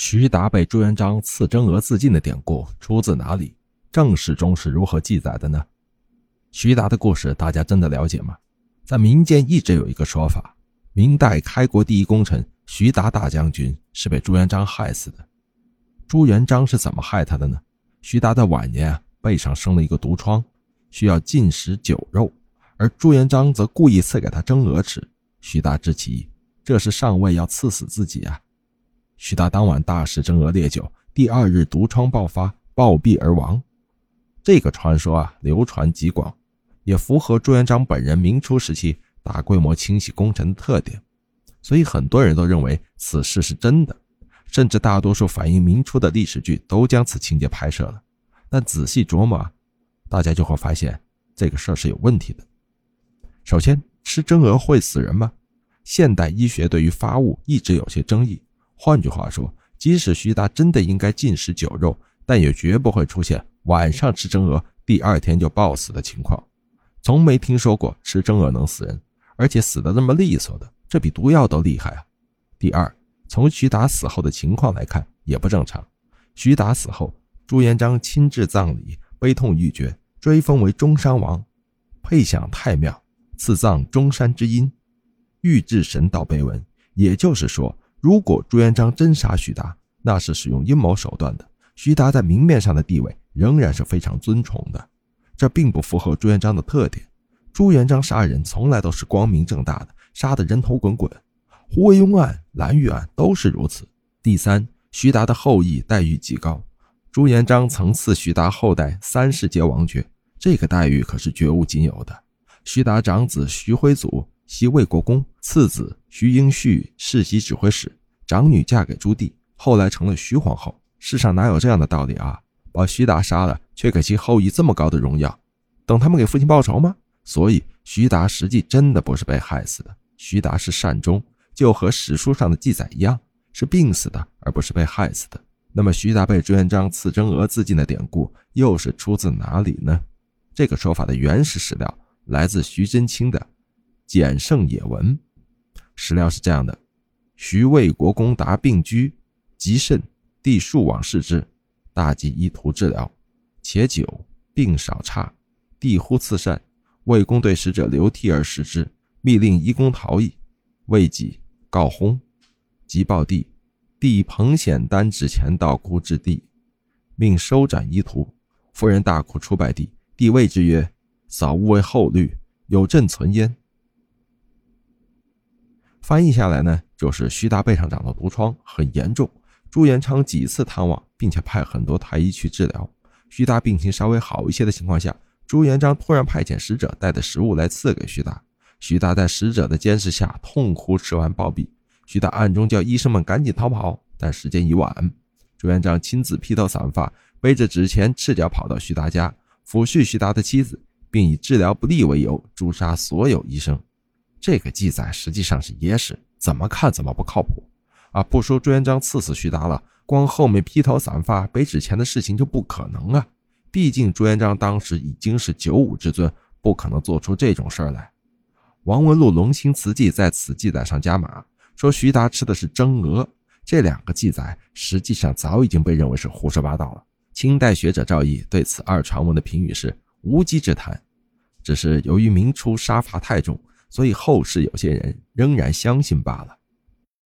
徐达被朱元璋赐真额自尽的典故出自哪里？正史中是如何记载的呢？徐达的故事大家真的了解吗？在民间一直有一个说法，明代开国第一功臣徐达大将军是被朱元璋害死的。朱元璋是怎么害他的呢？徐达在晚年啊背上生了一个毒疮，需要禁食酒肉，而朱元璋则故意赐给他蒸鹅吃。徐达知其意，这是上尉要赐死自己啊！徐达当晚大食蒸鹅烈酒，第二日毒疮爆发，暴毙而亡。这个传说啊，流传极广，也符合朱元璋本人明初时期大规模清洗功臣的特点，所以很多人都认为此事是真的，甚至大多数反映明初的历史剧都将此情节拍摄了。但仔细琢磨，大家就会发现这个事儿是有问题的。首先，吃蒸鹅会死人吗？现代医学对于发物一直有些争议。换句话说，即使徐达真的应该禁食酒肉，但也绝不会出现晚上吃蒸鹅，第二天就暴死的情况。从没听说过吃蒸鹅能死人，而且死的那么利索的，这比毒药都厉害啊！第二，从徐达死后的情况来看，也不正常。徐达死后，朱元璋亲至葬礼，悲痛欲绝，追封为中山王，配享太庙，赐葬中山之阴，御制神道碑文。也就是说。如果朱元璋真杀徐达，那是使用阴谋手段的。徐达在明面上的地位仍然是非常尊崇的，这并不符合朱元璋的特点。朱元璋杀人从来都是光明正大的，杀得人头滚滚。胡惟庸案、蓝玉案都是如此。第三，徐达的后裔待遇极高，朱元璋曾赐徐达后代三世皆王爵，这个待遇可是绝无仅有的。徐达长子徐辉祖。袭魏国公，次子徐应旭世袭指挥使，长女嫁给朱棣，后来成了徐皇后。世上哪有这样的道理啊？把徐达杀了，却给其后裔这么高的荣耀，等他们给父亲报仇吗？所以徐达实际真的不是被害死的，徐达是善终，就和史书上的记载一样，是病死的，而不是被害死的。那么徐达被朱元璋赐真额自尽的典故又是出自哪里呢？这个说法的原始史料来自徐祯卿的。简圣也闻史料是这样的：徐魏国公达病居，极甚，帝数往视之，大计医图治疗，且久，病少差，帝忽赐善。魏公对使者流涕而食之，密令医公逃逸。未几，告薨，即报帝。帝彭显丹旨前到哭之地，命收斩医图。夫人大哭出拜帝，帝谓之曰：“扫勿为后虑，有朕存焉。”翻译下来呢，就是徐达背上长了毒疮，很严重。朱元璋几次探望，并且派很多太医去治疗。徐达病情稍微好一些的情况下，朱元璋突然派遣使者带的食物来赐给徐达。徐达在使者的监视下痛哭，吃完暴毙。徐达暗中叫医生们赶紧逃跑，但时间已晚。朱元璋亲自披头散发，背着纸钱，赤脚跑到徐达家，抚恤徐达的妻子，并以治疗不利为由诛杀所有医生。这个记载实际上是野史，怎么看怎么不靠谱啊！不说朱元璋赐死徐达了，光后面披头散发背纸钱的事情就不可能啊！毕竟朱元璋当时已经是九五之尊，不可能做出这种事儿来。王文禄《龙兴词记》在此记载上加码，说徐达吃的是蒸鹅。这两个记载实际上早已经被认为是胡说八道了。清代学者赵翼对此二传闻的评语是无稽之谈，只是由于明初杀伐太重。所以后世有些人仍然相信罢了。